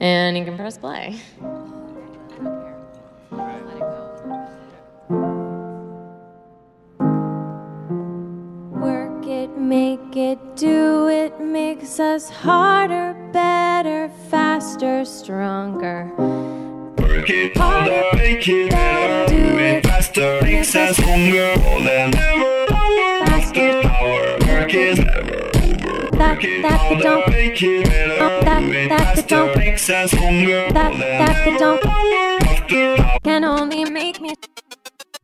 and you can press play. Work it, make it, do it, makes us harder, better, faster, stronger. Work it harder, make it better, do it faster, makes us stronger, more than ever. Faster power, work is never over. That, Work that, the don't, make it better, that, do it that, the faster, don't, makes us stronger, that, more that, the don't, Faster power, can only make me.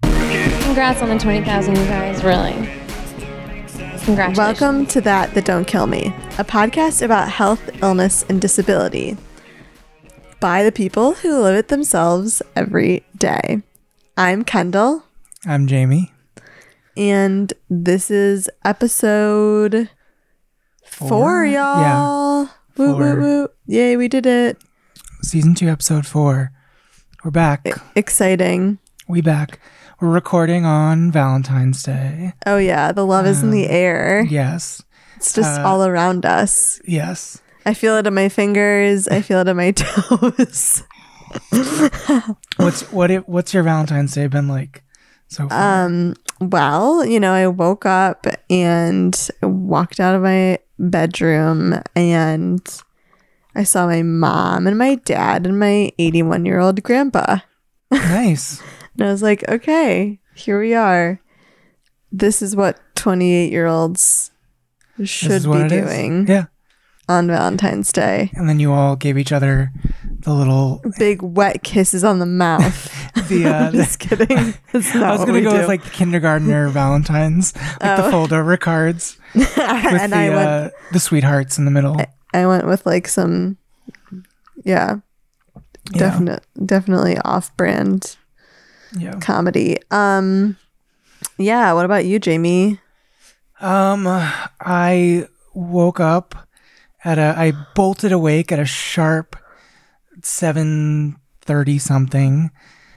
Congrats on the 20,000, you guys, really. Congratulations. Welcome to That That Don't Kill Me, a podcast about health, illness, and disability by the people who live it themselves every day. I'm Kendall, I'm Jamie. and this is episode four, Four? y'all. Woo, woo, Four. woo. Yay, we did it. Season two, episode four. We're back. Exciting. We back. We're recording on Valentine's Day. Oh, yeah, the love is in the air. Yes. It's just uh, all around us. Yes. I feel it in my fingers, I feel it in my toes. What's what it what's your Valentine's Day been like so far? Um, well, you know, I woke up and walked out of my bedroom and I saw my mom and my dad and my 81 year old grandpa. nice. And I was like, okay, here we are. This is what 28 year olds should be it is. doing Yeah. on Valentine's Day. And then you all gave each other the little Big wet kisses on the mouth. the uh the- Just kidding. That's not I was gonna go do. with like the kindergartner Valentine's, like the Oh. fold over cards with and the I went uh, the sweethearts in the middle. I went with like some, yeah, Yeah. definite, definitely off-brand Yeah. comedy. Um, yeah. What about you, Jamie? Um, I woke up at a. I bolted awake at a sharp seven thirty something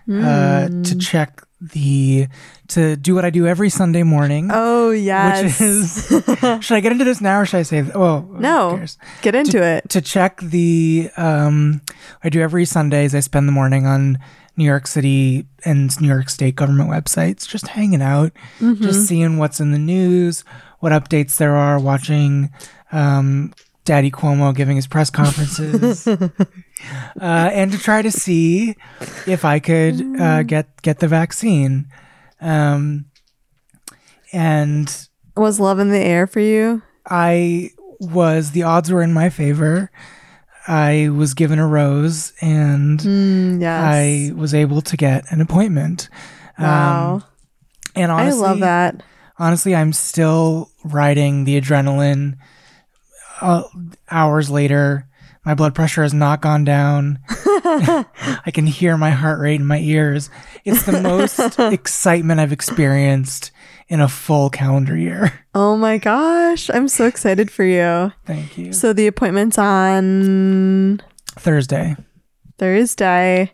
uh, Hmm. to check the to do what I do every Sunday morning. Oh yes. Which is, should I get into this now or should I say? Oh no. Get into it. to check the um I do every Sundays I spend the morning on New York City and New York State government websites just hanging out just seeing what's in the news what updates there are watching um Daddy Cuomo giving his press conferences uh, and to try to see if I could uh, get get the vaccine um and Was love in the air for you? I was the odds were in my favor. I was given a rose and Mm, yes. I was able to get an appointment. wow. Um, and I love that. Honestly, I'm still riding the adrenaline. Uh, hours later, my blood pressure has not gone down. I can hear my heart rate in my ears. It's the most excitement I've experienced in a full calendar year. Oh my gosh, I'm so excited for you. Thank you. So the appointment's on Thursday. Thursday.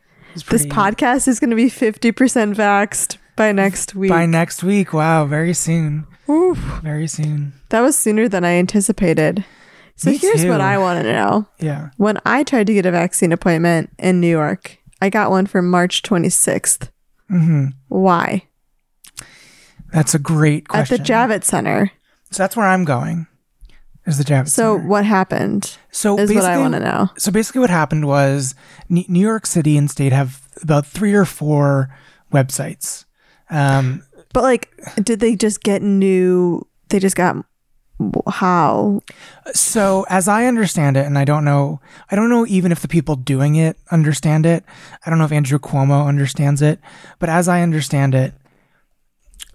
This podcast is going to be 50% vaxxed by next week. by next week. Wow, very soon. Oof. Very soon. That was sooner than I anticipated. So Me here's what. I want to know. Yeah. When I tried to get a vaccine appointment in New York, I got one for March 26th. hmm Why? That's a great question. At the Javits Center. So that's where I'm going. Is the Javits So Center. what happened So is what I basically- want to know. So basically, what happened was New York City and state have about three or four websites. Um, But like, did they just get new? They just got how? so as I understand it, and I don't know, I don't know even if the people doing it understand it. I don't know if Andrew Cuomo understands it, but as I understand it,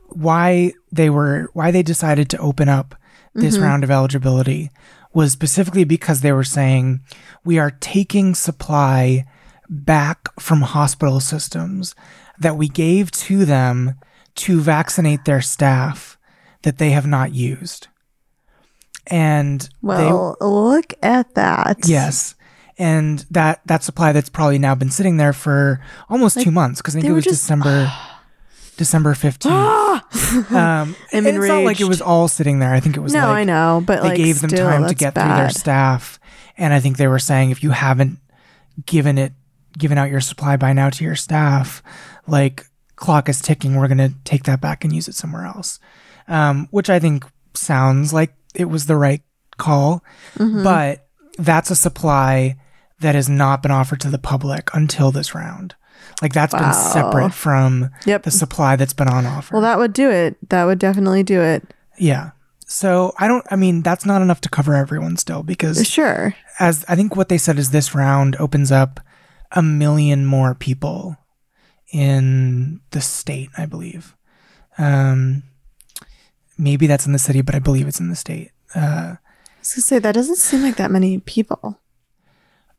why they were why they decided to open up this mm-hmm. round of eligibility was specifically because they were saying we are taking supply back from hospital systems that we gave to them to vaccinate their staff that they have not used. And they Well, look at that. Yes. And that that supply that's probably now been sitting there for almost two months because I think it was just- December December fifteenth. um, I'm and it's not like it was all sitting there. I think it was No, like I know, but they like gave them still, time to get through their staff, and I think they were saying if you haven't given it given out your supply by now to your staff, like clock is ticking. We're gonna take that back and use it somewhere else, um, which I think sounds like it was the right call. But that's a supply that has not been offered to the public until this round. Like that's been separate from Yep. the supply that's been on offer. Well, that would do it. That would definitely do it. yeah. So I don't. I mean, that's not enough to cover everyone still because Sure. as I think what they said is this round opens up a million more people in the state, I believe. Um, maybe that's in the city, but I believe it's in the state. Uh, I was gonna say that doesn't seem like that many people.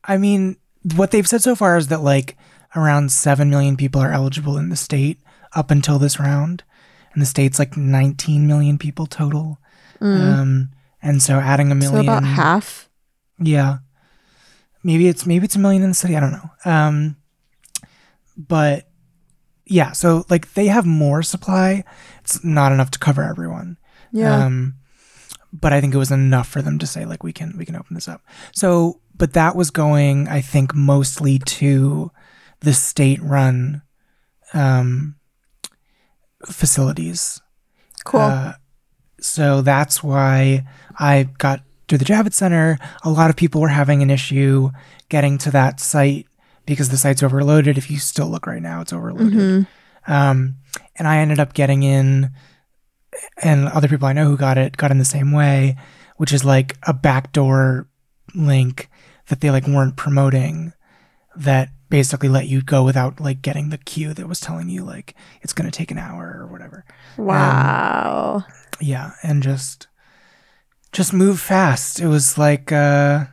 I mean, what they've said so far is that like around 7 million people are eligible in the state up until this round. And the state's like 19 million people total. Um, and so adding a million. So about half. Yeah. Maybe it's maybe it's a million in the city. I don't know. Um, but yeah, so like they have more supply. It's not enough to cover everyone. Yeah. Um, but I think it was enough for them to say like we can we can open this up. So, but that was going, I think, mostly to the state-run um, facilities. cool. Uh, so that's why I got to the Javits Center. A lot of people were having an issue getting to that site because the site's overloaded. If you still look right now, it's overloaded. Um, and I ended up getting in, and other people I know who got it got in the same way, which is like a backdoor link that they like weren't promoting that basically let you go without like getting the queue that was telling you like it's going to take an hour or whatever. Wow. yeah and just just move fast. It was like uh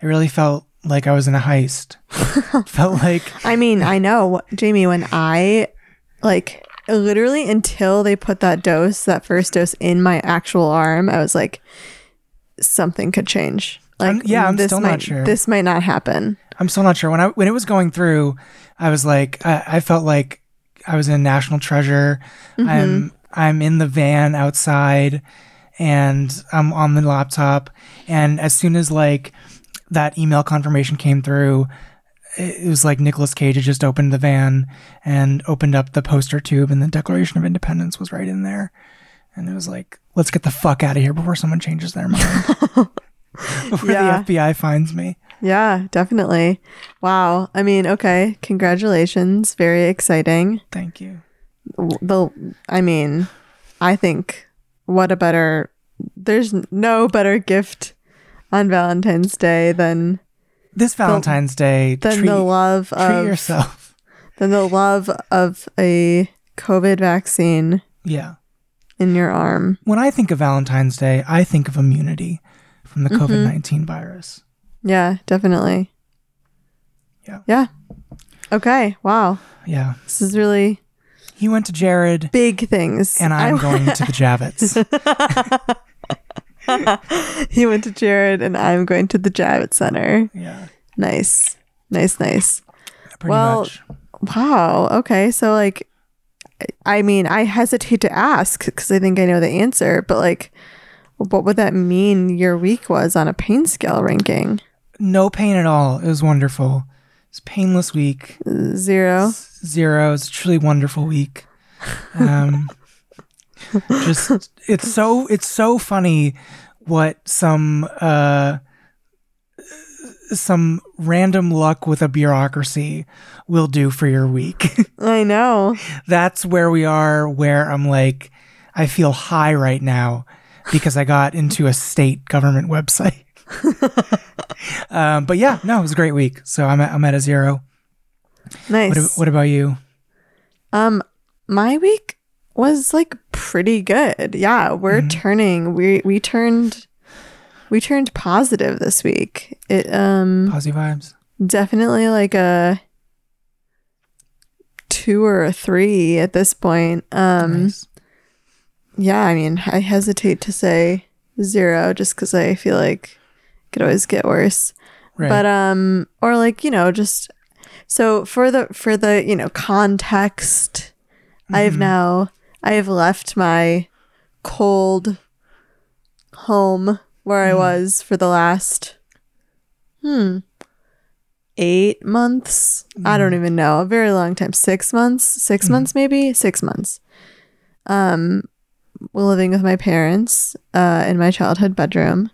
it really felt like i was in a heist. Felt like I mean, I know, Jamie, when I like literally until they put that dose, that first dose in my actual arm, I was like, something could change. Like, I'm- yeah, I'm this still not might, sure. This might not happen. i'm still not sure when i when it was going through i was like i, I felt like i was in national treasure mm-hmm. i'm i'm in the van outside and i'm on the laptop and as soon as like that email confirmation came through it was like Nicolas Cage had just opened the van and opened up the poster tube, and the Declaration of Independence was right in there. And it was like, let's get the fuck out of here before someone changes their mind. before Yeah. the FBI finds me. Yeah, definitely. Wow. I mean, okay. Congratulations. Very exciting. Thank you. The, I mean, I think what a better, there's no better gift on Valentine's Day than This Valentine's Day, than treat, the love treat of yourself. than the love of a COVID vaccine Yeah. in your arm. When I think of Valentine's Day, I think of immunity from the Mm-hmm. COVID 19 virus. Yeah, definitely. Yeah. Yeah. Okay. Wow. Yeah. This is really He went to Jared, big things. and I'm going to the Javits. he went to Jared, and I'm going to the Javits Center. Yeah. Nice. Nice. Nice. Pretty Well, much. Wow. Okay. So, like, I mean, I hesitate to ask because I think I know the answer, but like, what would that mean your week was on a pain scale ranking? No pain at all. It was wonderful. It's painless week. Zero. Zero. It's a truly wonderful week. Um, just it's so it's so funny what some uh some random luck with a bureaucracy will do for your week. I know. That's where we are where I'm like I feel high right now because I got into a state government website. um, but yeah, no, it was a great week. So I'm at, I'm at a zero. Nice. What, what about you? Um, my week was like pretty good. Yeah, we're Mm-hmm. turning. We we turned we turned positive this week. It um positive vibes. definitely like a two or a three at this point. Um Nice. yeah, I mean, I hesitate to say zero just cuz I feel like it could always get worse. Right. But um or like, you know, just so for the for the, you know, context, I have now I have left my cold home where I was for the last hmm eight months. I don't even know. A very long time. Six months. 6 months maybe. Six months. Um, living with my parents uh, in my childhood bedroom.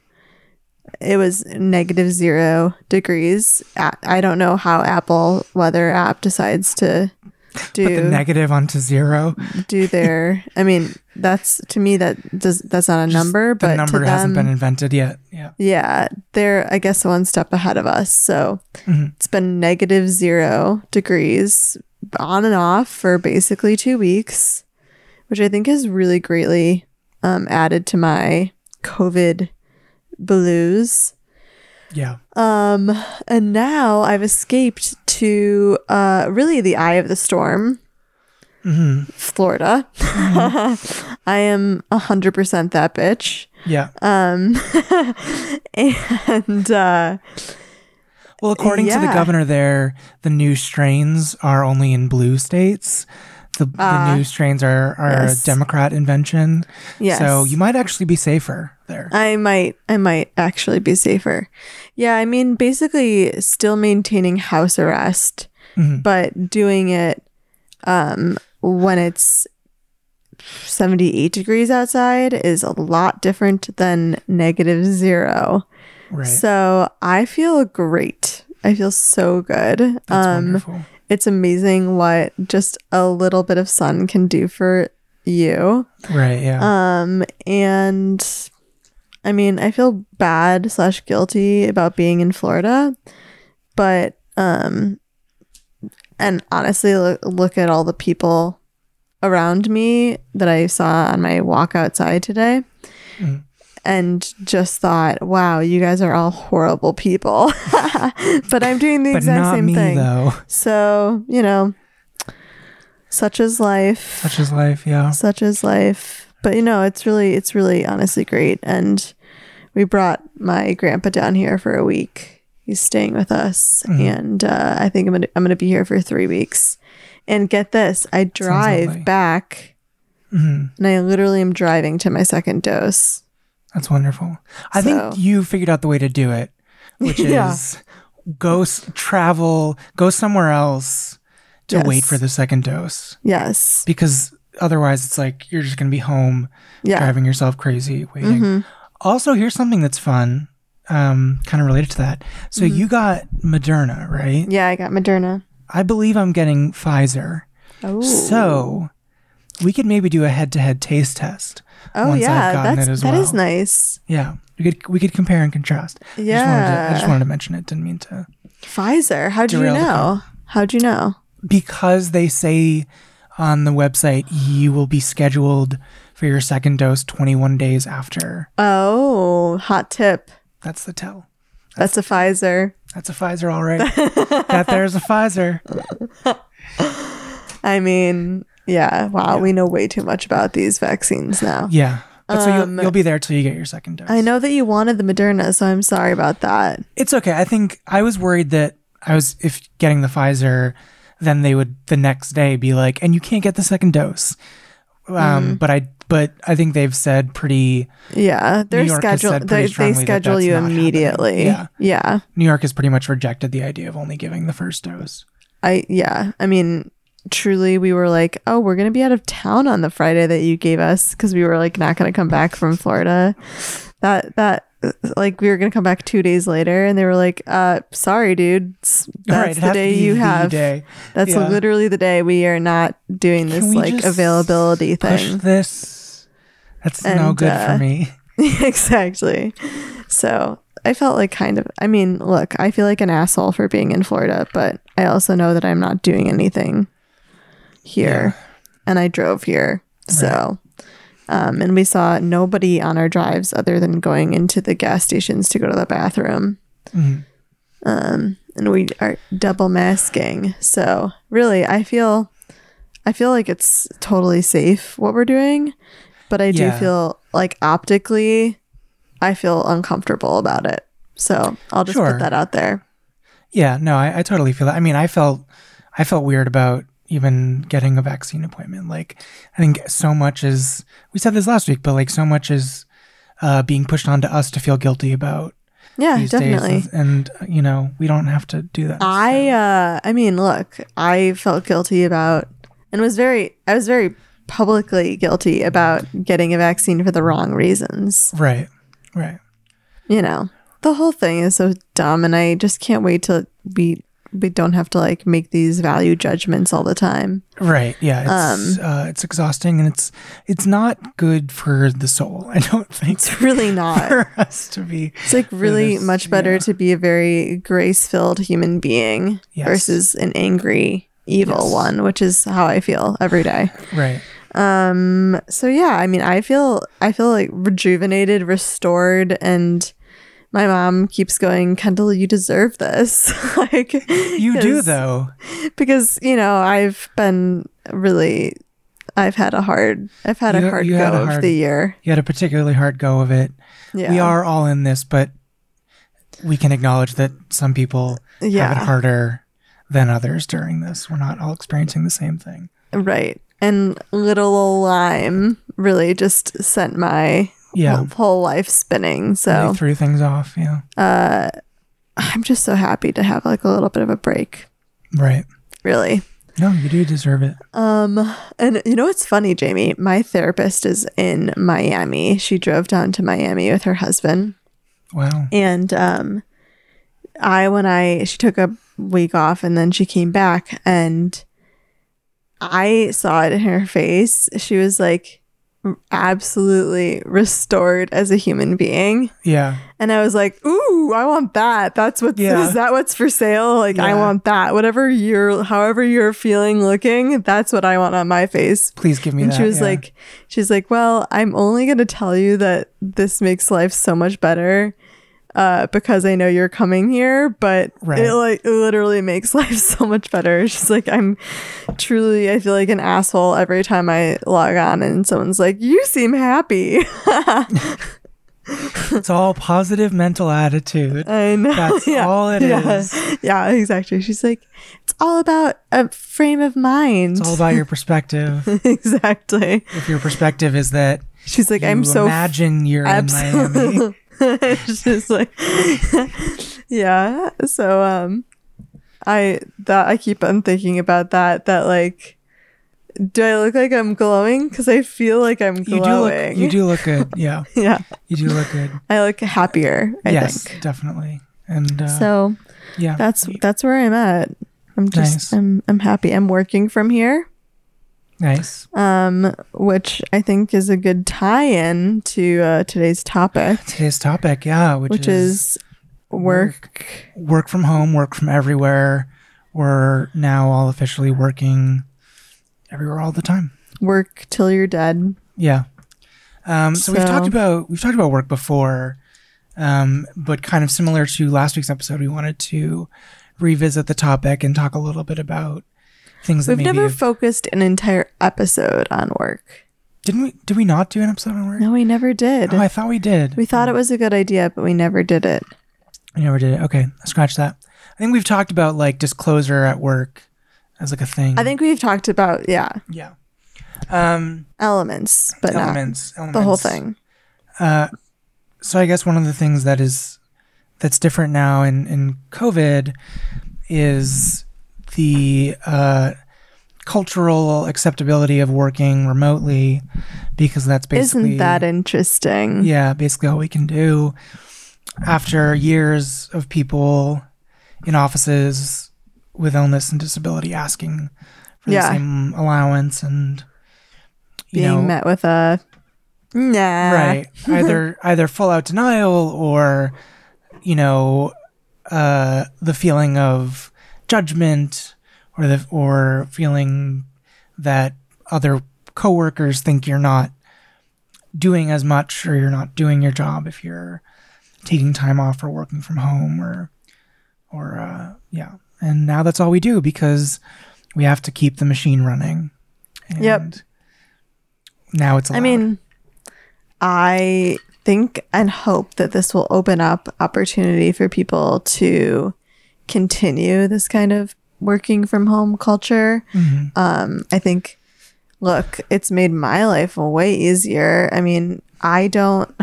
It was negative zero degrees. I don't know how Apple weather app decides to Put the negative onto zero. do their. I mean, that's to me that does that's not a number, but The number to hasn't them, been invented yet. Yeah. yeah, they're I guess one step ahead of us. So Mhm. it's been negative zero degrees on and off for basically two weeks, which I think has really greatly um, added to my COVID blues. Yeah. Um, and now I've escaped to uh, really the eye of the storm, hmm Florida. I am a hundred percent that bitch. Yeah. Um, and uh, Well, according to the governor there, the new strains are only in blue states. The, Ah. the new strains are, are Yes. a Democrat invention. yes, So you might actually be safer there. I might, I might actually be safer. Yeah, I mean, basically, still maintaining house arrest, Mhm. but doing it um, when it's 78 degrees outside is a lot different than negative zero. Right. So I feel great. I feel so good. That's um, wonderful. It's amazing what just a little bit of sun can do for you. Right. Yeah. Um, and I mean, I feel bad slash guilty about being in Florida, but um, and honestly, look, look at all the people around me that I saw on my walk outside today. Mhm. And just thought, wow, you guys are all horrible people. but I'm doing the but exact not same me thing. though. So, you know, such is life Such is life. Yeah. such is life but you know it's really it's really honestly great and we brought my grandpa down here for a week he's staying with us Mhm. and uh, i think i'm gonna i'm gonna be here for three weeks and get this i drive back hmm and i literally am driving to my second dose That's wonderful. I So- think you figured out the way to do it, which Yeah. is go s- travel, go somewhere else to Yes. wait for the second dose. yes Because otherwise, it's like you're just going to be home yeah driving yourself crazy waiting. Mhm. Also, here's something that's fun, um, kind of related to that. So Mm-hmm. you got Moderna, right? yeah i got moderna I believe I'm getting Pfizer. oh So we could maybe do a head-to-head taste test. Oh yeah that's it that is well. nice Yeah, we could we could compare and contrast. I just wanted to, I just wanted to mention it. Didn't mean to. pfizer how'd you know how'd you know Because they say on the website you will be scheduled for your second dose 21 days after. oh hot tip That's the tell. that's a pfizer That's a Pfizer, all right. that there's a Pfizer. I mean, yeah, wow, we know way too much about these vaccines now. Yeah. But so Um, you'll, you'll be there till you get your second dose. I know that you wanted the Moderna, so I'm sorry about that. It's okay. I think I was worried that I was if getting the Pfizer, then they would the next day be like, and you can't get the second dose. Um, Mm-hmm. but I but I think they've said pretty. Yeah, they're York has scheduled. said They, they that schedule that's you happening. immediately. Yeah. yeah, New York has pretty much rejected the idea of only giving the first dose. I yeah. I mean, truly, we were like, oh, we're gonna be out of town on the Friday that you gave us because we were like not gonna come back from Florida. That that like we were gonna come back two days later, and they were like, uh, sorry, dude, right, that's it the day you the have. day. That's Yeah. literally the day we are not doing this like availability thing. this. That's no good uh, for me. exactly. So I felt like kind of, I mean, look, I feel like an asshole for being in Florida, but I also know that I'm not doing anything here. And I drove here. So, um, and we saw nobody on our drives other than going into the gas stations to go to the bathroom. Mhm. Um, and we are double masking. So really, I feel, I feel like it's totally safe what we're doing, but I do Yeah. feel like optically, I feel uncomfortable about it. So I'll just Sure. put that out there. Yeah, no, I, I totally feel that. I mean, I felt I felt weird about even getting a vaccine appointment. Like, I think so much is we said this last week, but like so much is uh, being pushed onto us to feel guilty about Yeah, these definitely. and, and you know we don't have to do that. I uh I mean, look, I felt guilty about and was very I was very publicly guilty about getting a vaccine for the wrong reasons. right, right. You know. The whole thing is so dumb and I just can't wait till we we don't have to like make these value judgments all the time. Right. Yeah. It's Um, uh, it's exhausting and it's it's not good for the soul. I don't think It's really not. for us to be. It's like really this, much better yeah. to be a very grace-filled human being Yes. versus an angry evil Yes. one, which is how I feel every day. Right. Um so yeah, I mean I feel I feel like rejuvenated, restored and my mom keeps going, Kendall, you deserve this. like You do though. Because, you know, I've been really I've had a hard I've had You- a hard go had a of hard- the year. You had a particularly hard go of it. Yeah. We are all in this, but we can acknowledge that some people have Yeah. it harder than others during this. We're not all experiencing the same thing. Right. And little Lyme really just sent my Yeah. whole, life spinning. So threw things off. Yeah. I'm just so happy to have like a little bit of a break. Right. Really. No, you do deserve it. Um, and you know what's funny, Jamie? My therapist is in Miami. She drove down to Miami with her husband. Wow. And um I when I she took a week off and then she came back and I saw it in her face. She was like absolutely restored as a human being. Yeah. And I was like, "Ooh, I want that. That's what Yeah. is that what's for sale? Like I want that. Whatever you're however you're feeling looking, that's what I want on my face." Please give me and that. she was yeah. like she's like well i'm only going to tell you that this makes life so much better uh, because i know you're coming here but Right. it like it literally makes life so much better she's like i'm truly i feel like an asshole every time i log on and someone's like you seem happy it's all positive mental attitude. i know That's all it yeah. is. yeah exactly she's like it's all about a frame of mind It's all about your perspective. exactly if your perspective is that she's like i'm so imagine you're in Miami. It's just like yeah so um i that i keep on thinking about that that like do i look like i'm glowing because i feel like i'm You do look glowing you do look good. Yeah. yeah You do look good. i look happier i yes, think definitely. And uh, so yeah. that's that's where i'm at i'm just Nice. i'm i'm happy i'm working from here nice. um which i think is a good tie-in to uh, today's topic Today's topic, yeah, which, which is, is work work from home, work from everywhere. We're now all officially working everywhere all the time. work till you're dead Yeah. Um, so, we've talked about we've talked about work before, um, but kind of similar to last week's episode, we wanted to revisit the topic and talk a little bit about things that We've never have- focused an entire episode on work. didn't we did we not do an episode on work? No, we never did. Oh, I thought we did. we thought it was a good idea, but we never did it. We never did it. Okay, scratch that. I think we've talked about like disclosure at work as like a thing. I think we've talked about yeah yeah. Um, elements, but elements, not the whole thing. Uh, so I guess one of the things that is that's different now in in COVID is the uh, cultural acceptability of working remotely because that's basically Isn't that interesting? yeah basically all we can do after years of people in offices with illness and disability asking for Yeah. the same allowance and Being know met with a nah. right either either full out denial or you know uh the feeling of judgment or the or feeling that other coworkers think you're not doing as much or you're not doing your job if you're taking time off or working from home or or uh yeah. And now that's all we do because we have to keep the machine running. And Yep. now it's I mean, I think and hope that this will open up opportunity for people to continue this kind of working from home culture. Mm-hmm. Um, I think, look, it's made my life way easier. I mean, I don't,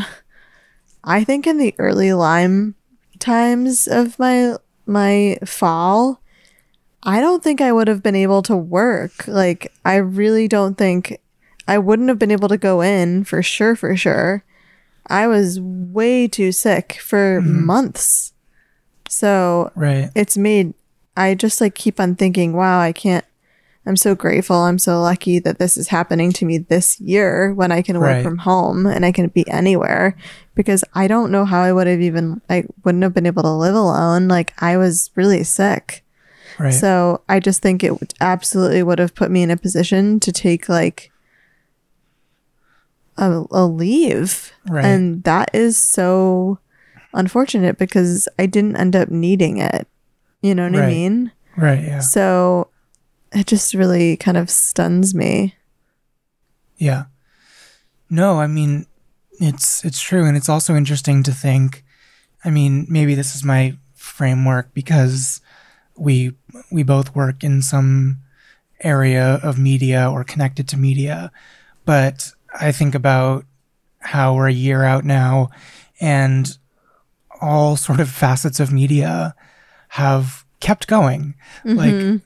I think in the early Lyme times of my my fall, I don't think I would have been able to work. Like I really don't think I wouldn't have been able to go in for sure for sure. I was way too sick for months. So Right. it's made I just like keep on thinking, wow, I can't I'm so grateful. I'm so lucky that this is happening to me this year when I can work Right. from home and I can be anywhere because I don't know how I would have even I wouldn't have been able to live alone. Like I was really sick. Right. So I just think it absolutely would have put me in a position to take like a, a leave. Right. And that is so unfortunate because I didn't end up needing it. You know what I Right. mean? right. Yeah. So it just really kind of stuns me. Yeah. No, I mean it's it's true and it's also interesting to think I mean, maybe this is my framework because we we both work in some area of media or connected to media, but I think about how we're a year out now and all sort of facets of media have kept going. Like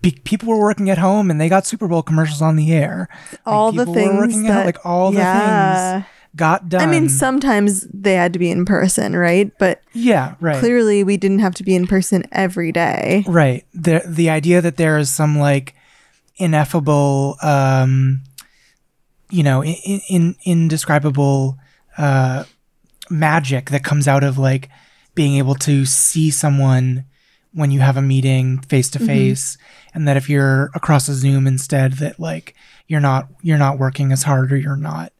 be- people were working at home and they got Super Bowl commercials on the air. Like, all the people were things working that out, like all the yeah. things got done. I mean, sometimes they had to be in person, right? But yeah, right. clearly we didn't have to be in person every day. Right. The the idea that there is some like ineffable um you know, in, in indescribable uh magic that comes out of like being able to see someone when you have a meeting face to face and that if you're across a Zoom instead that like you're not you're not working as hard or you're not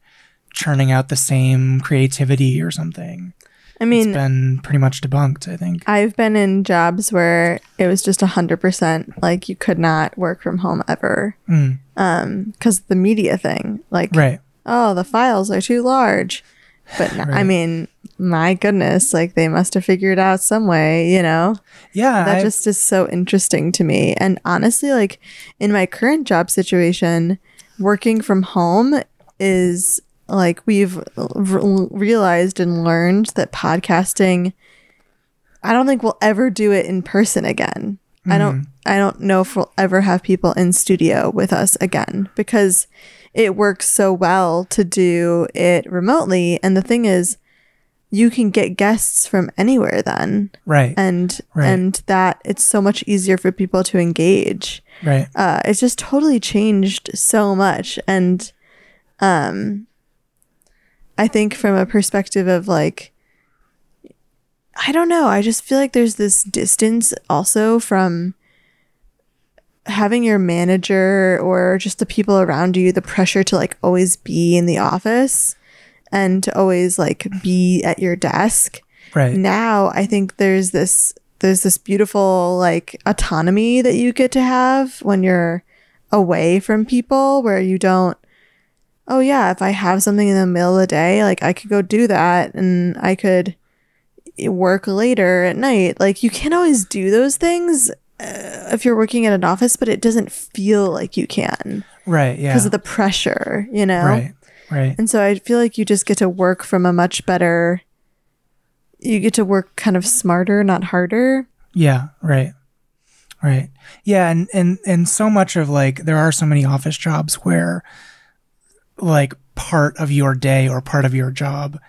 churning out the same creativity or something. I mean, It's been pretty much debunked, I think. I've been in jobs where it was just 100% like you could not work from home ever. Mm. Um, cuz the media thing, like Right. oh, the files are too large. But n- I Right. mean, my goodness, like they must have figured out some way, you know. Yeah. That I- just is so interesting to me. And honestly, like in my current job situation, working from home is like we've realized and learned that podcasting I don't think we'll ever do it in person again. I don't mm-hmm. I don't know if we'll ever have people in studio with us again because it works so well to do it remotely and the thing is you can get guests from anywhere then right. and Right. and that it's so much easier for people to engage right. uh it's just totally changed so much and um i think from a perspective of like i don't know i just feel like there's this distance also from having your manager or just the people around you the pressure to like always be in the office and to always like be at your desk Right. now i think there's this there's this beautiful like autonomy that you get to have when you're away from people where you don't oh yeah if i have something in the middle of the day like i could go do that and i could work later at night like you can't always do those things uh, if you're working at an office but it doesn't feel like you can Right. Yeah. because of the pressure you know Right. Right. and so I feel like you just get to work from a much better you get to work kind of smarter, not harder. Yeah. Right. Right. Yeah. And, and, and so much of like, there are so many office jobs where like part of your day or part of your job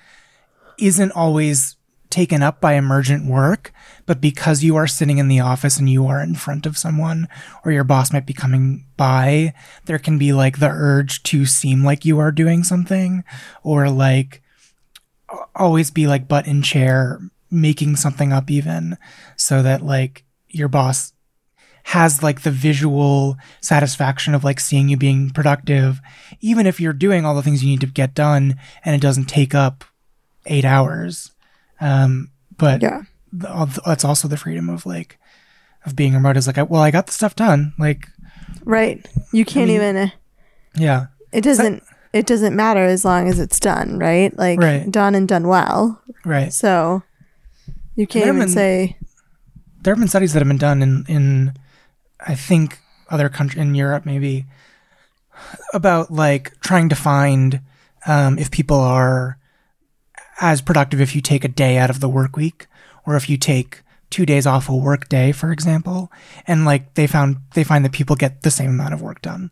isn't always taken up by emergent work, but because you are sitting in the office and you are in front of someone or your boss might be coming by, there can be like the urge to seem like you are doing something or like always be like butt in chair making something up even so that like your boss has like the visual satisfaction of like seeing you being productive even if you're doing all the things you need to get done and it doesn't take up eight hours um but Yeah. th- that's also the freedom of like of being remote is like I- well i got the stuff done like Right. You can't mean- even yeah it doesn't it doesn't matter as long as it's done, right? Like Right. done and done well. right So you can't even been- say there have been studies that have been done in in I think other country in Europe maybe about like trying to find um, if people are as productive if you take a day out of the work week or if you take two days off a work day, for example, and like they found they find that people get the same amount of work done.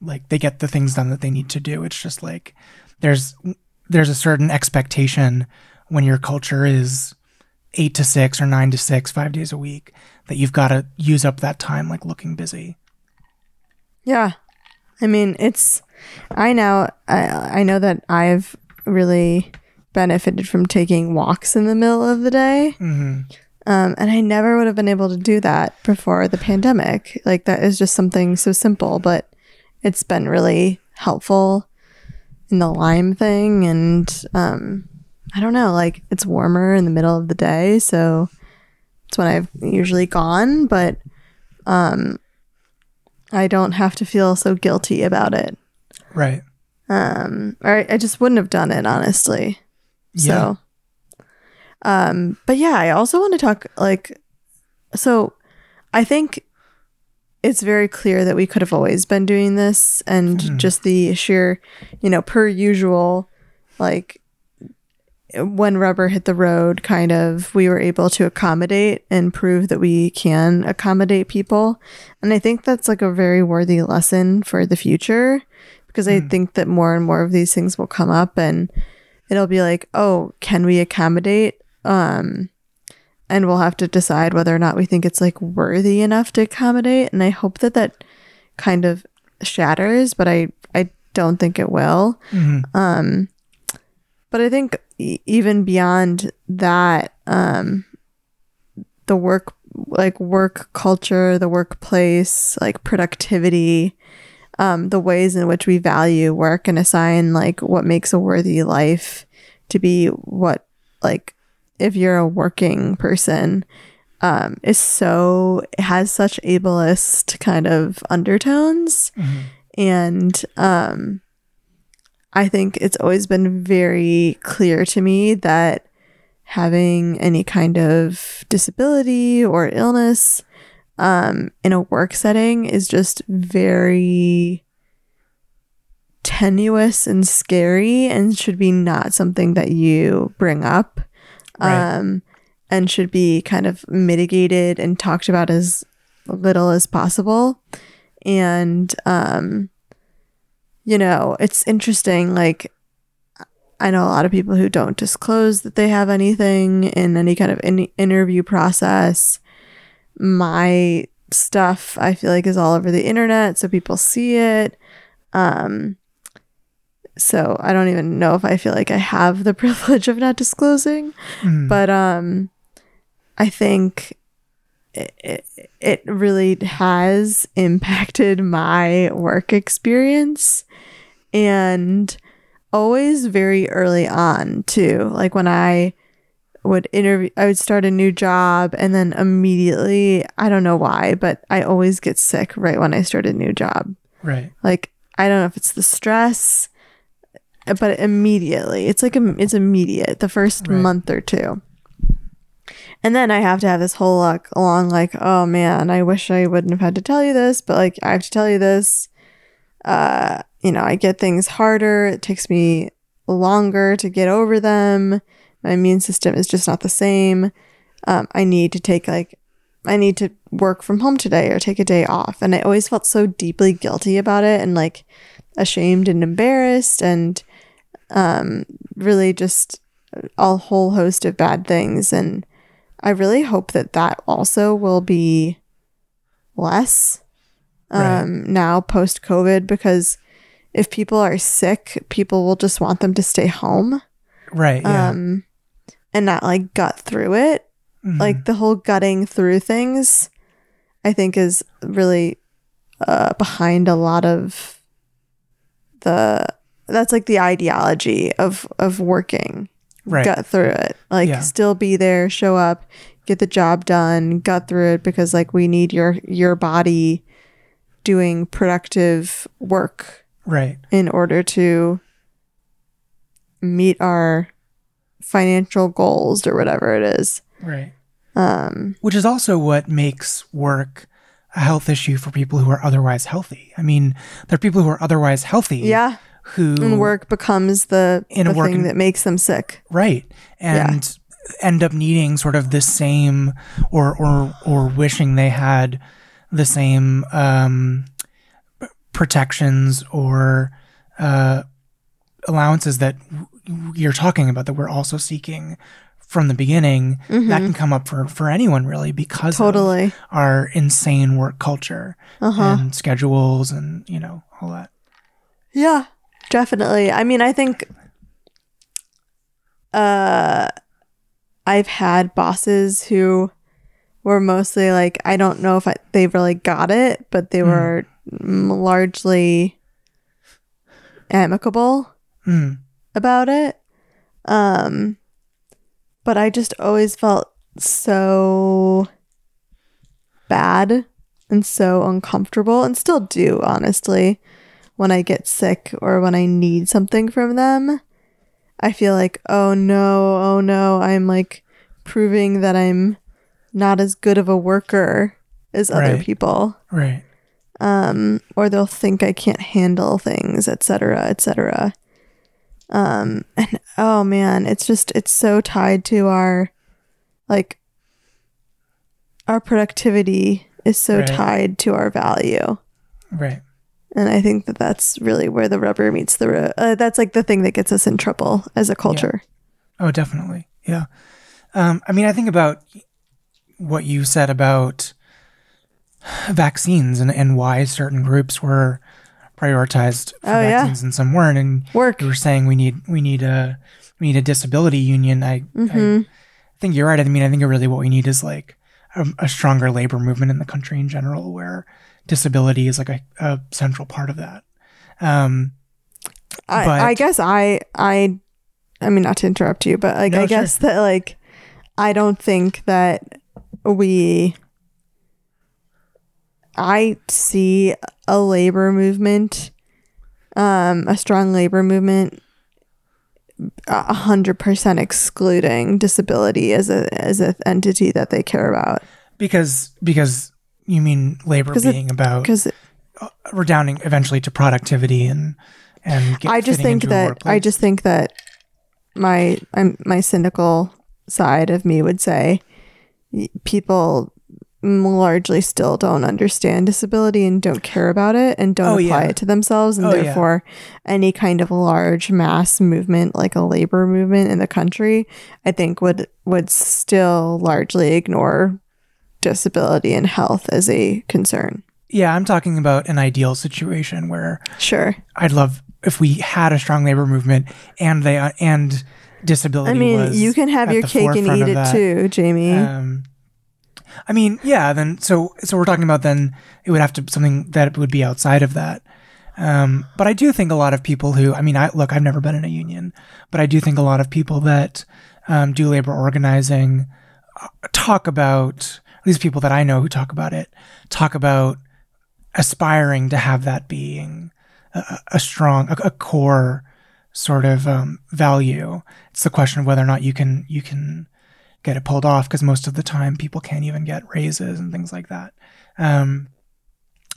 Like they get the things done that they need to do. It's just like there's there's a certain expectation when your culture is eight to six or nine to six, five days a week, that you've got to use up that time like looking busy. Yeah. I mean, it's I now I I know that I've really benefited from taking walks in the middle of the day. hmm Um, and I never would have been able to do that before the pandemic. Like that is just something so simple, but it's been really helpful in the Lyme thing. And um, I don't know, like it's warmer in the middle of the day, so it's when I've usually gone, but um, I don't have to feel so guilty about it. Right. Um, or I- I just wouldn't have done it honestly. So, um, but yeah, I also want to talk like, so I think it's very clear that we could have always been doing this and just the sheer, you know, per usual, like when rubber hit the road, kind of, we were able to accommodate and prove that we can accommodate people. And I think that's like a very worthy lesson for the future because I think that more and more of these things will come up and it'll be like, oh, can we accommodate? Um, and we'll have to decide whether or not we think it's like worthy enough to accommodate. And I hope that that kind of shatters, but I I don't think it will. Um, but I think e- even beyond that, um, the work like work culture, the workplace, like productivity, um, the ways in which we value work and assign like what makes a worthy life to be what like if you're a working person um, is so it has such ableist kind of undertones. And um, i think it's always been very clear to me that having any kind of disability or illness um, in a work setting is just very tenuous and scary and should be not something that you bring up Right. um, and should be kind of mitigated and talked about as little as possible. And, um, you know, it's interesting. Like, I know a lot of people who don't disclose that they have anything in any kind of in- interview process. My stuff, I feel like, is all over the internet, so people see it. Um, so I don't even know if I feel like I have the privilege of not disclosing, Mm. but um, I think it, it, it really has impacted my work experience and always very early on too like when i would interview i would start a new job and then immediately i don't know why but i always get sick right when i start a new job. Right. like i don't know if it's the stress but immediately it's like a, it's immediate the first Right. month or two. And then i have to have this whole like along like oh man i wish i wouldn't have had to tell you this but like i have to tell you this. Uh you know i get things harder. It takes me longer to get over them my immune system is just not the same um, i need to take like i need to work from home today or take a day off and i always felt so deeply guilty about it and like ashamed and embarrassed and um, really just a whole host of bad things and i really hope that that also will be less Right. um, now post covid because if people are sick people will just want them to stay home Right. Yeah. um, and not like gut through it Mhm. like the whole gutting through things i think is really uh, behind a lot of the that's like the ideology of of working Right. gut through it like Yeah. still be there show up get the job done gut through it because like we need your your body doing productive work right. in order to meet our financial goals or whatever it is Right. um Which is also what makes work a health issue for people who are otherwise healthy. I mean, there are people who are otherwise healthy. yeah Who and work becomes the, In a work thing that makes them sick Right. And end up needing sort of the same or or or wishing they had the same um, protections or uh, allowances that you're talking about that we're also seeking from the beginning that can come up for for anyone really because of Totally. our insane work culture Uh-huh. and schedules and you know all that Yeah, definitely. I mean, I think uh I've had bosses who were mostly like I don't know if I, they really got it, but they were mm, largely amicable Mm. About it. Um but I just always felt so bad and so uncomfortable and still do honestly when I get sick or when I need something from them. I feel like, oh no, oh no, I'm like proving that I'm not as good of a worker as other Right. people. right Um, or they'll think I can't handle things, etc., etc. Um, and oh man, it's just it's so tied to our like our productivity is so Right. tied to our value. right And I think that that's really where the rubber meets the road. Uh, that's like the thing that gets us in trouble as a culture. Oh, definitely. Yeah. Um, I mean, I think about what you said about vaccines and, and why certain groups were prioritized for Oh, yeah. and some weren't. And Work. you were saying we need we need a we need a disability union. I, Mm-hmm. I think you're right. I mean, I think really what we need is like a, a stronger labor movement in the country in general, where disability is like a, a central part of that. Um, I, But- I guess I I I mean not to interrupt you, but like No, I sure. guess that like I don't think that we I see a labor movement, um, a strong labor movement, a hundred percent excluding disability as a as an entity that they care about. Because because you mean labor 'Cause it- being about because redounding eventually to productivity and and get, I just think that I just think that my I'm, my cynical side of me would say people largely still don't understand disability and don't care about it and don't Oh, apply yeah. it to themselves and Oh, yeah. therefore any kind of large mass movement like a labor movement in the country I think would would still largely ignore disability and health as a concern. yeah, I'm talking about an ideal situation where Sure. I'd love if we had a strong labor movement and they uh, and disability. I mean, you can have your cake and eat it that. too, Jamie. Um, I mean, yeah. Then so so we're talking about then it would have to something that would be outside of that. Um, but I do think a lot of people who I mean, I look, I've never been in a union, but I do think a lot of people that um, do labor organizing uh, talk about these people that I know who talk about it talk about aspiring to have that being a, a strong a, a core sort of um, value. It's the question of whether or not you can you can get it pulled off because most of the time people can't even get raises and things like that. Um,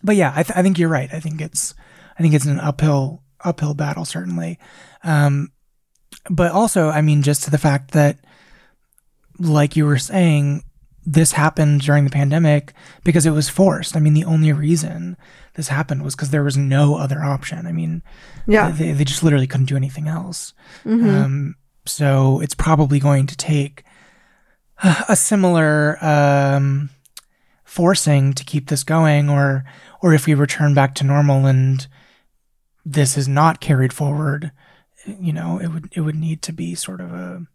but yeah, I, th- I think you're right. I think it's I think it's an uphill uphill battle certainly. Um, but also, I mean, just to the fact that, like you were saying, this happened during the pandemic because it was forced. I mean, the only reason this happened was because there was no other option. I mean, yeah. they, they just literally couldn't do anything else. Mhm. Um, so it's probably going to take a similar um, forcing to keep this going, or or if we return back to normal and this is not carried forward, you know, it would it would need to be sort of a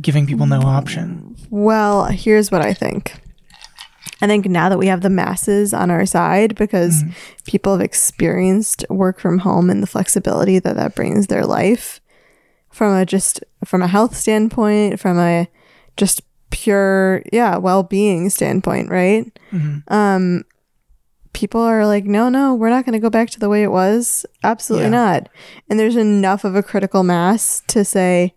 giving people no option. Well, here's what I think. I think now that we have the masses on our side because Mm. people have experienced work from home and the flexibility that that brings their life from a just from a health standpoint, from a just pure yeah, well-being standpoint, right? Mhm. Um people are like, "No, no, we're not going to go back to the way it was." Absolutely Yeah. not. And there's enough of a critical mass to say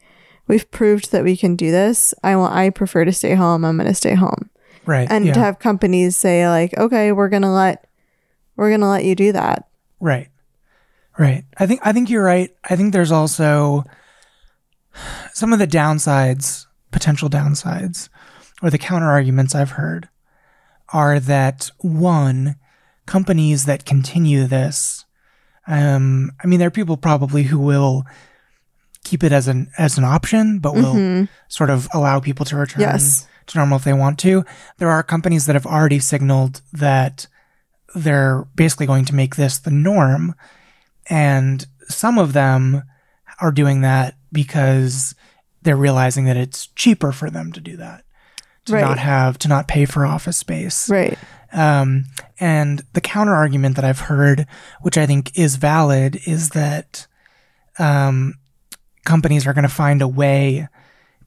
we've proved that we can do this. I want I prefer to stay home. I'm going to stay home. Right. And yeah. to have companies say like, "Okay, we're going to let we're going to let you do that." Right. Right. I think I think you're right. I think there's also some of the downsides, potential downsides, or the counter arguments I've heard are that one, companies that continue this, um, I mean, there are people probably who will keep it as an as an option, but will sort of allow people to return Yes. to normal if they want to. There are companies that have already signaled that they're basically going to make this the norm, and some of them are doing that because they're realizing that it's cheaper for them to do that to Right. not have to not pay for office space Right. um, and the counter argument that I've heard, which I think is valid, is that um, companies are going to find a way,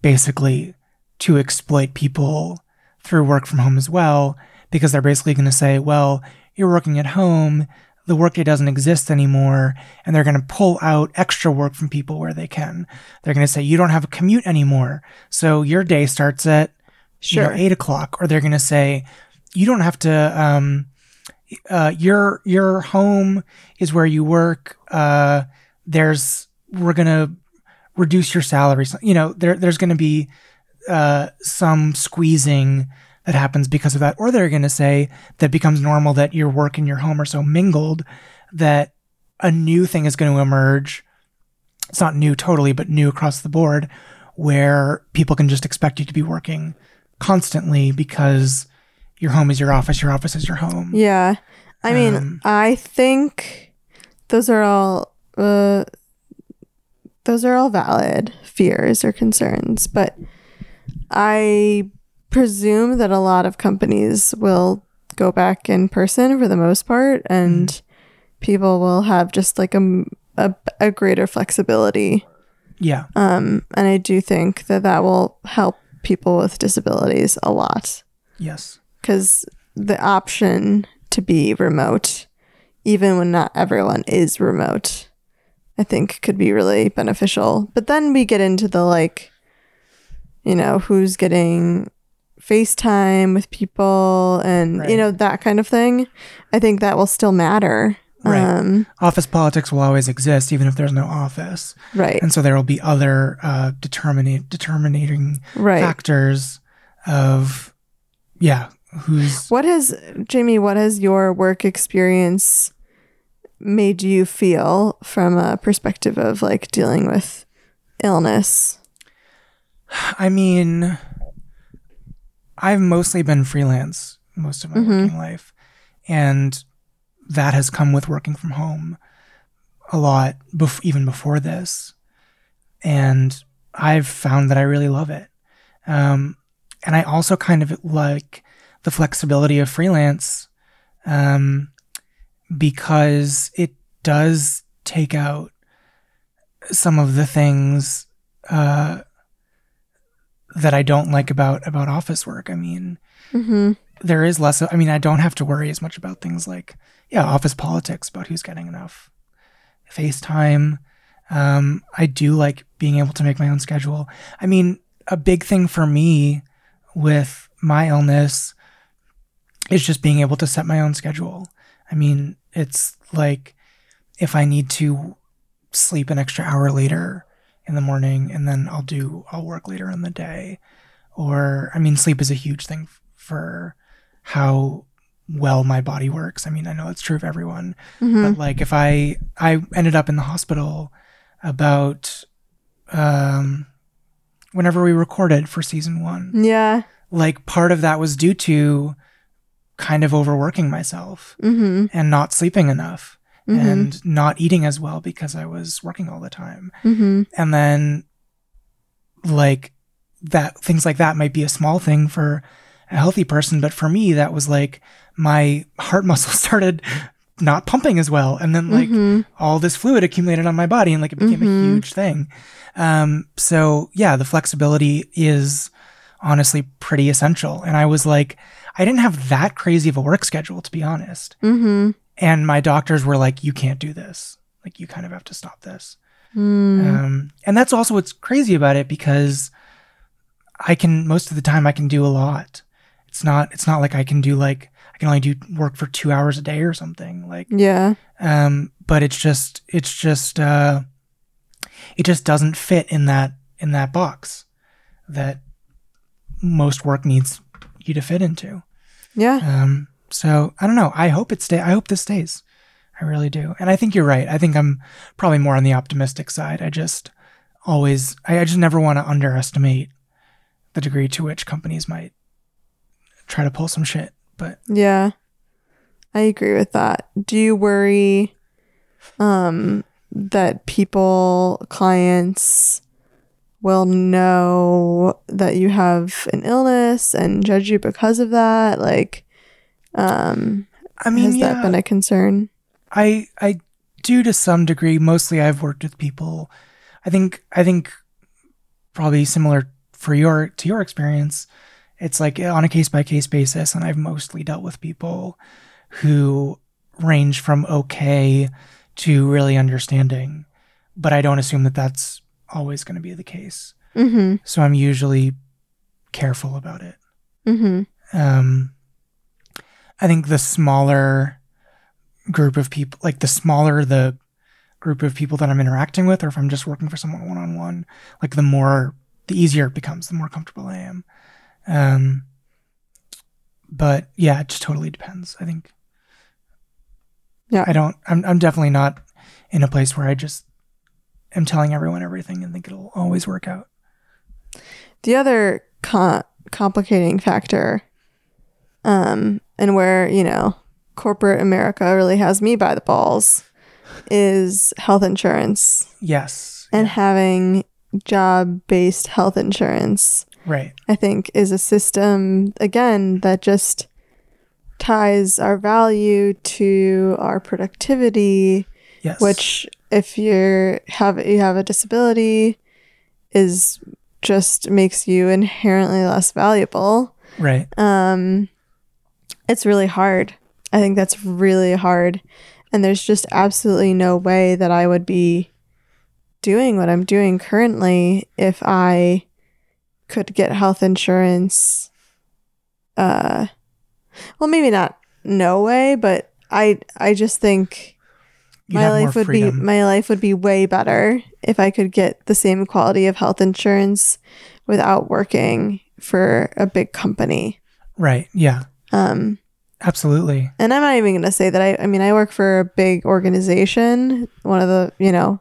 basically, to exploit people through work from home as well, because they're basically going to say, well, you're working at home, the workday doesn't exist anymore, and they're going to pull out extra work from people where they can. They're going to say, you don't have a commute anymore, so your day starts at you know, Sure. eight o'clock, or they're going to say, you don't have to. Um, uh, your your home is where you work. Uh, there's we're gonna reduce your salary. You know, there there's going to be uh, some squeezing that happens because of that, or they're going to say that becomes normal that your work and your home are so mingled that a new thing is going to emerge. It's not new totally, but new across the board, where people can just expect you to be working constantly because your home is your office, your office is your home. Yeah. I mean, Um, I think those are all uh those are all valid fears or concerns, but I presume that a lot of companies will go back in person for the most part and people will have just like a a greater flexibility Yeah. um and I do think that that will help people with disabilities a lot Yes. because the option to be remote, even when not everyone is remote, I think could be really beneficial. But then we get into the like, you know, who's getting FaceTime with people and, Right. you know, that kind of thing. I think that will still matter. Right. Um, Office politics will always exist, even if there's no office. right. And so there will be other uh, determinate determining Right. factors of, yeah, who's What has Jamie? What has your work experience made you feel from a perspective of like dealing with illness? I mean, I've mostly been freelance most of my working life, and that has come with working from home a lot, bef- even before this. And I've found that I really love it. Um, and I also kind of like the flexibility of freelance um, because it does take out some of the things uh, that I don't like about about office work. I mean, Mm-hmm. there is less. I mean, I don't have to worry as much about things like yeah, office politics about who's getting enough FaceTime. Um, I do like being able to make my own schedule. I mean, a big thing for me with my illness is just being able to set my own schedule. I mean, it's like if I need to sleep an extra hour later in the morning and then I'll do I'll work later in the day or I mean sleep is a huge thing for how well my body works. I mean, I know it's true of everyone, but like if I I ended up in the hospital about um whenever we recorded for season 1 Yeah. like part of that was due to kind of overworking myself Mm-hmm. and not sleeping enough and not eating as well because I was working all the time. Mm-hmm. And then like that things like that might be a small thing for a healthy person, but for me that was like my heart muscle started not pumping as well and then like all this fluid accumulated on my body and like it became a huge thing. Um so yeah, the flexibility is honestly pretty essential. And I was like I didn't have that crazy of a work schedule to be honest. Mm-hmm. And my doctors were like, you can't do this. Like, you kind of have to stop this. Um, and that's also what's crazy about it because I can, most of the time, I can do a lot. It's not, it's not like I can do like, I can only do work for two hours a day or something. Like, Yeah. um, but it's just, it's just, uh, it just doesn't fit in that in that box that most work needs you to fit into. Yeah. Um, so I don't know. I hope it stay. I hope this stays. I really do. And I think you're right. I think I'm probably more on the optimistic side. I just always, I, I just never want to underestimate the degree to which companies might try to pull some shit. But Yeah. I agree with that. Do you worry um that people clients will know that you have an illness and judge you because of that? Like um I mean, has yeah, that been a concern? I I do to some degree. Mostly, I've worked with people. I think I think probably similar for your to your experience. It's like on a case by case basis, and I've mostly dealt with people who range from okay to really understanding, but I don't assume that that's always going to be the case. Mhm. So I'm usually careful about it. Mhm. um i think the smaller group of people like the smaller the group of people that i'm interacting with or if i'm just working for someone one-on-one like the more the easier it becomes the more comfortable i am. Um but yeah it just totally depends i think. Yeah. i don't i'm, I'm definitely not in a place where i just am telling everyone everything and think it'll always work out. The other co- complicating factor, um, and where you know corporate America really has me by the balls, is health insurance. Yes. And having job-based health insurance. right. I think is a system again that just ties our value to our productivity yes. which if you're have you have a disability is just makes you inherently less valuable. Right. Um it's really hard i think that's really hard and there's just absolutely no way that i would be doing what i'm doing currently if i could get health insurance uh well maybe not no way but i i just think You'd my life would freedom. be my life would be way better if I could get the same quality of health insurance without working for a big company. Right. Yeah. Um, Absolutely. and I'm not even going to say that I I mean I work for a big organization, one of the, you know,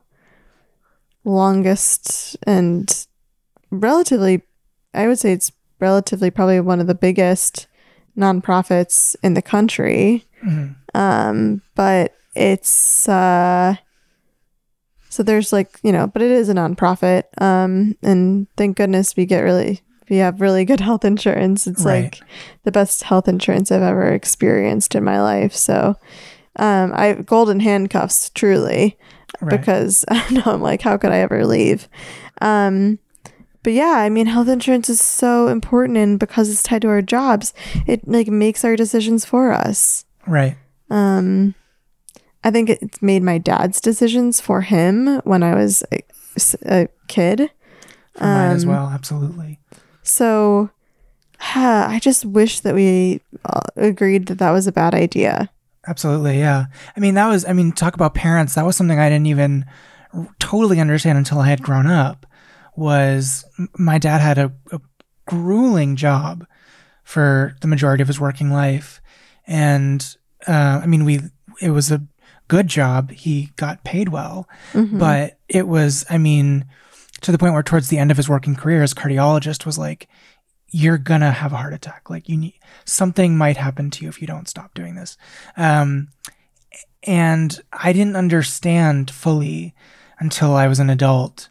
longest and relatively I would say it's relatively probably one of the biggest nonprofits in the country. Mhm. Um, but it's uh so there's like, you know, but it is a nonprofit. Um, and thank goodness we get really we have really good health insurance. It's Right. like the best health insurance I've ever experienced in my life. So um I golden handcuffs truly Right. because I know I'm like, how could I ever leave? Um, but yeah, I mean, health insurance is so important, and because it's tied to our jobs, it like makes our decisions for us. right. Um, I think it's made my dad's decisions for him when I was a, a kid. For mine as Um, well. Absolutely. So, I just wish that we uh, agreed that that was a bad idea. Absolutely. Yeah. I mean, that was, I mean, talk about parents. That was something I didn't even r- totally understand until I had grown up was my dad had a, a grueling job for the majority of his working life. And, uh, I mean, we, it was a good job. He got paid well, but it was, I mean, to the point where towards the end of his working career, his cardiologist was like, you're gonna have a heart attack. Like you need something might happen to you if you don't stop doing this. Um, and I didn't understand fully until I was an adult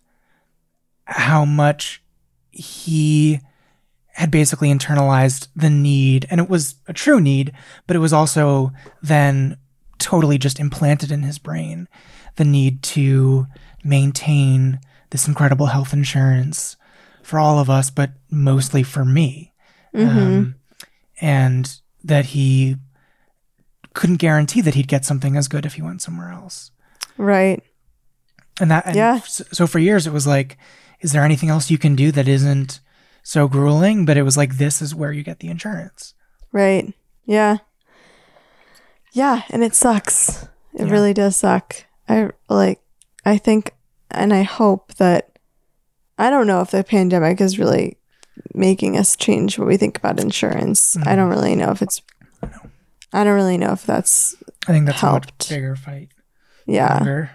how much he had basically internalized the need, and it was a true need, but it was also then totally just implanted in his brain the need to maintain this incredible health insurance for all of us, but mostly for me. Um, and that he couldn't guarantee that he'd get something as good if he went somewhere else. Right. And that, and Yeah. So for years, it was like, is there anything else you can do that isn't so grueling? But it was like, this is where you get the insurance. Right. Yeah. Yeah, and it sucks. It Yeah. really does suck. I like I think and I hope that I don't know if the pandemic is really making us change what we think about insurance. I mm-hmm. don't really know if it's. I don't really know if that's I think that's a Helped. much bigger fight. yeah, Longer.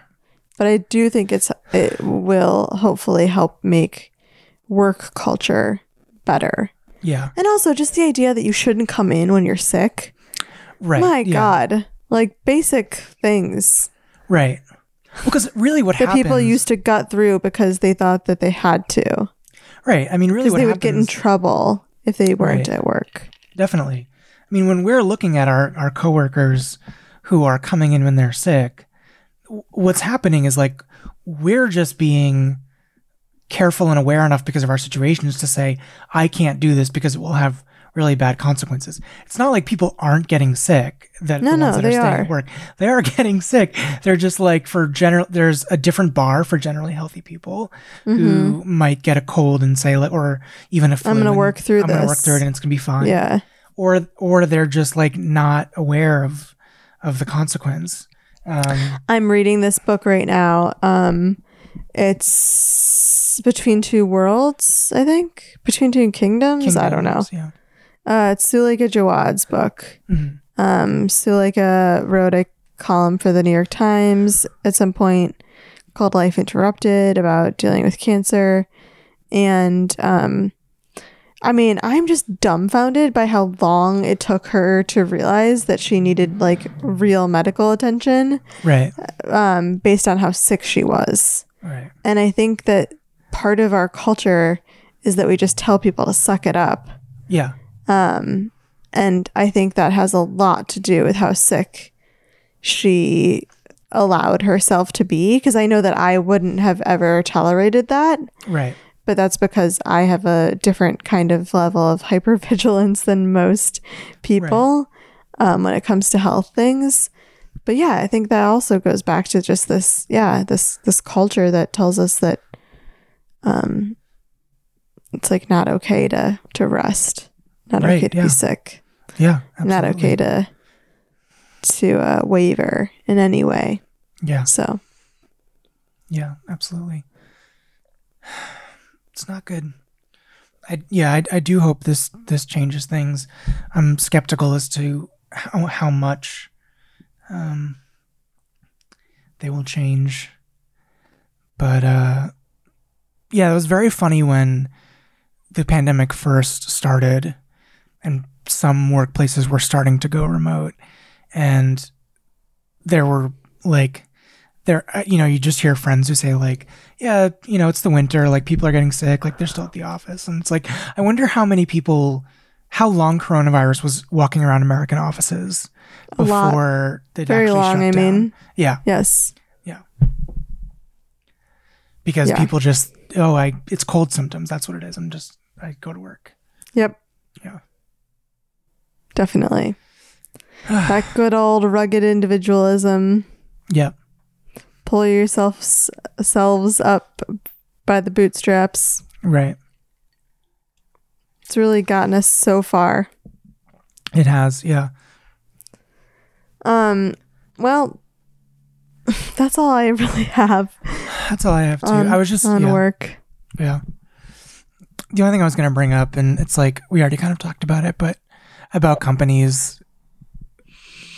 but I do think it's it will hopefully help make work culture better. Yeah. And also just the idea that you shouldn't come in when you're sick. Right. My yeah. god. Like basic things Right. Because really, what that happens? people used to gut through because they thought that they had to. Right. I mean, really, what they happens? would get in trouble if they weren't Right. at work. Definitely. I mean, when we're looking at our, our coworkers who are coming in when they're sick, w- what's happening is like we're just being careful and aware enough because of our situations to say, I can't do this because it will have really bad consequences. It's not like people aren't getting sick that No, the no, that they are staying are. at work. They are getting sick. They're just like for general there's a different bar for generally healthy people who might get a cold and say like or even a flu. Mm-hmm. I'm gonna work through I'm gonna work through it and it's gonna be fine Yeah. or or they're just like not aware of of the consequence. Um, I'm reading this book right now. Um it's Between Two Worlds, I think. Between Two Kingdoms. I don't know. Yeah. Uh it's Suleika Jaouad's book. Mhm. Um Suleika wrote a column for the New York Times at some point called Life Interrupted about dealing with cancer. And um I mean, I'm just dumbfounded by how long it took her to realize that she needed like real medical attention Right. um, based on how sick she was. Right. And I think that part of our culture is that we just tell people to suck it up. Yeah. Um, and I think that has a lot to do with how sick she allowed herself to be. Because I know that I wouldn't have ever tolerated that. Right. But that's because I have a different kind of level of hypervigilance than most people um, when it comes to health things. But yeah, I think that also goes back to just this, yeah, this this culture that tells us that um, it's like not okay to to rest, not Right, okay to yeah. be sick, Yeah. not okay to to uh, waver in any way. Yeah. So Yeah. Absolutely. It's not good. I yeah. I, I do hope this this changes things. I'm skeptical as to how how much um they will change. But uh yeah, it was very funny when the pandemic first started and some workplaces were starting to go remote. And there were like there uh, you know you just hear friends who say like yeah you know it's the winter like people are getting sick like they're still at the office. And it's like i wonder how many people how long coronavirus was walking around american offices before they very long. I mean, yeah. Yes, Yeah. because Yeah. people just oh i it's cold symptoms that's what it is i'm just i go to work. Yep, yeah definitely. that good old rugged individualism. yeah Pull yourselves selves up by the bootstraps. right It's really gotten us so far. it has yeah Um, well, that's all I really have that's all i have to on, i was just on yeah. work. Yeah. The only thing I was going to bring up, and it's like we already kind of talked about it, but about companies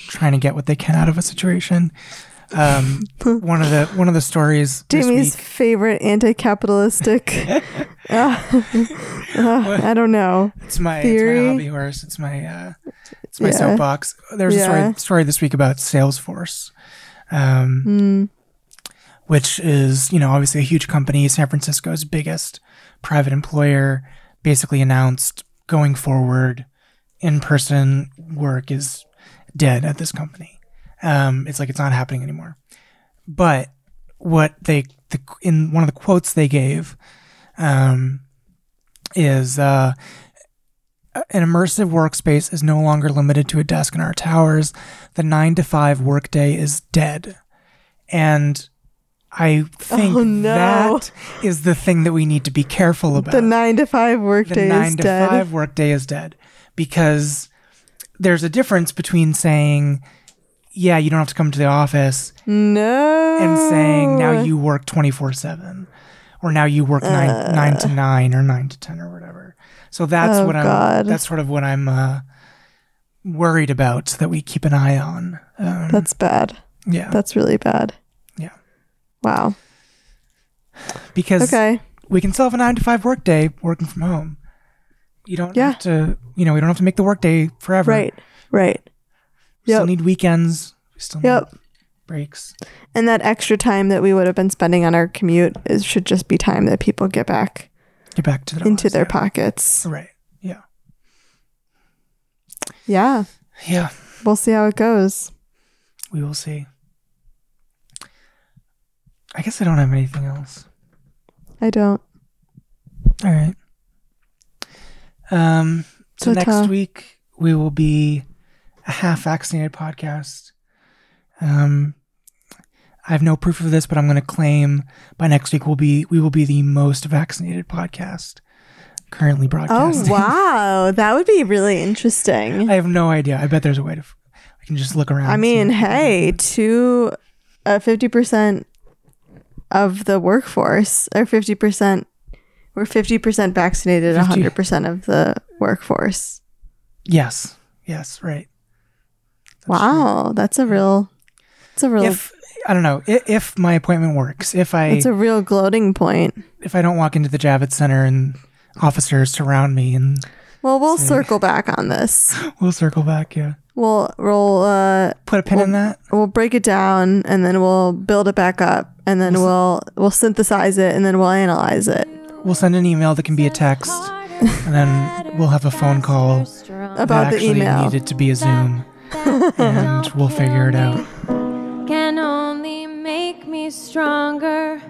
trying to get what they can out of a situation. Um, one of the one of the stories Jamie's week, favorite anti-capitalistic. uh, uh, I don't know. it's my it's my hobby horse. It's my uh, it's my Yeah. soapbox. There's a story story this week about Salesforce. Um, Mm, which is, you know, obviously a huge company, San Francisco's biggest private employer, basically announced going forward, in person work is dead at this company. Um, it's like it's not happening anymore. But what they, the, in one of the quotes they gave, um, is uh, an immersive workspace is no longer limited to a desk in our towers. The nine to five workday is dead. And I think Oh, no. that is the thing that we need to be careful about. the nine to five workday is dead. the nine to dead. five workday is dead because there's a difference between saying, yeah, you don't have to come to the office No. and saying now you work 24 7 or now you work nine nine to nine or nine to ten or whatever. So that's Oh, what I'm. God. That's sort of what I'm uh, worried about that we keep an eye on. Um, That's bad. yeah, That's really bad. Yeah. Wow. because Okay. we can still have a nine to five work day working from home. You don't Yeah. have to, you know, we don't have to make the workday forever. Right. Right. We still need weekends. We still need Yep. breaks. And that extra time that we would have been spending on our commute is, should just be time that people get back Get back to their into lives, their yeah. pockets. Right. Yeah. Yeah. Yeah. We'll see how it goes. We will see. I guess I don't have anything else. I don't. All right. Um. So next week we will be a half vaccinated podcast. Um. I have no proof of this, but I'm going to claim by next week we'll be we will be the most vaccinated podcast currently broadcast. Oh, wow. That would be really interesting. I have no idea. I bet there's a way to. I can just look around. I mean, hey, to uh, 50% of the workforce, or 50%, we're 50% vaccinated, 50. 100% of the workforce. Yes. Yes. Right. That's true. wow. That's a real, it's a real, If I don't know if, if my appointment works, if I it's a real gloating point. if I don't walk into the Javits Center and officers surround me and Well, we'll Say- circle back on this. we'll circle back. Yeah. We'll, we'll, uh, Put a pin in that. we'll break it down and then we'll build it back up and then we'll, we'll synthesize it and then we'll analyze it we'll send an email that can be a text, and then we'll have a phone call about the email. Needed to be a Zoom, and we'll figure it out. Can only make me stronger.